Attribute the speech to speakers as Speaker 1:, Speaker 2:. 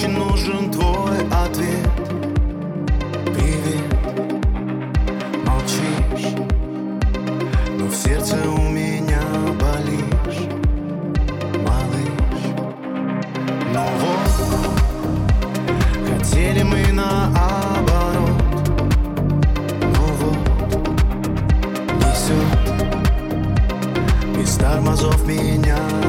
Speaker 1: очень нужен твой ответ. Привет, молчишь Но в сердце у меня болишь Малыш, ну вот Хотели мы наоборот. Ну вот, несет Без тормозов меня